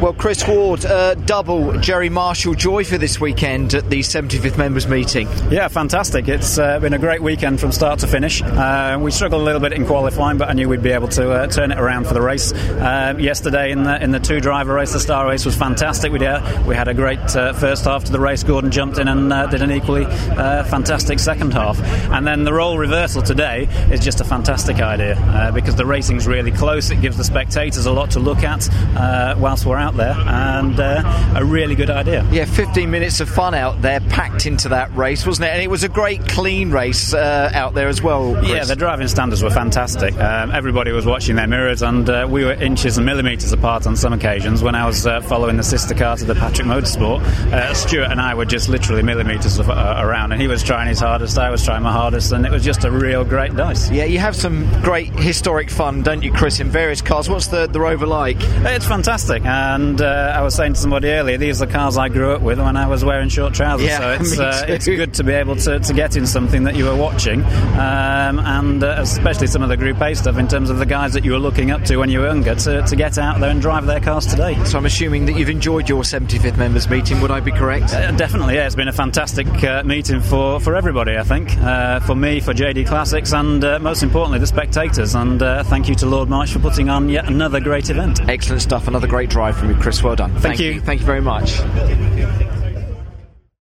Well, Chris Ward, uh, double Gerry Marshall joy for this weekend at the 75th members meeting. Yeah, fantastic. It's uh, been a great weekend from start to finish. Uh, we struggled a little bit in qualifying, but I knew we'd be able to uh, turn it around for the race. Uh, yesterday in the in the two driver race, the star race was fantastic. We did, we had a great uh, first half to the race. Gordon jumped in and did an equally fantastic second half. And then the role reversal today is just a fantastic idea because the racing's really close. It gives the spectators a lot to look at whilst we're out there, and a really good idea. Yeah, 15 minutes of fun out there, packed into that race, wasn't it? And it was a great, clean race uh, out there as well. Chris. Yeah, the driving standards were fantastic. Um, everybody was watching their mirrors, and uh, we were inches and millimetres apart on some occasions. When I was uh, following the sister car to the Patrick Motorsport, uh, Stuart and I were just literally millimetres uh, around, and he was trying his hardest, I was trying my hardest, and it was just a real great dice. Yeah, you have some great historic fun, don't you, Chris, in various cars? What's the, the Rover like? It's fantastic, and uh, I was saying to somebody earlier, these are the cars I grew up with when I was wearing short trousers. Yeah, so it's, it's good to be able to, to get in something that you were watching, um, and uh, especially some of the Group A stuff in terms of the guys that you were looking up to when you were younger to, to get out there and drive their cars today. So I'm assuming that you've enjoyed your 75th members meeting. Would I be correct? Uh, definitely, yeah. It's been a fantastic uh, meeting for, for everybody. I think uh, for me, for JD Classics, and uh, most importantly, the spectators. And uh, thank you to Lord March for putting on yet another great event. Excellent stuff. Another great drive from you, Chris. Well done. Thank, thank you. you. Thank you very much.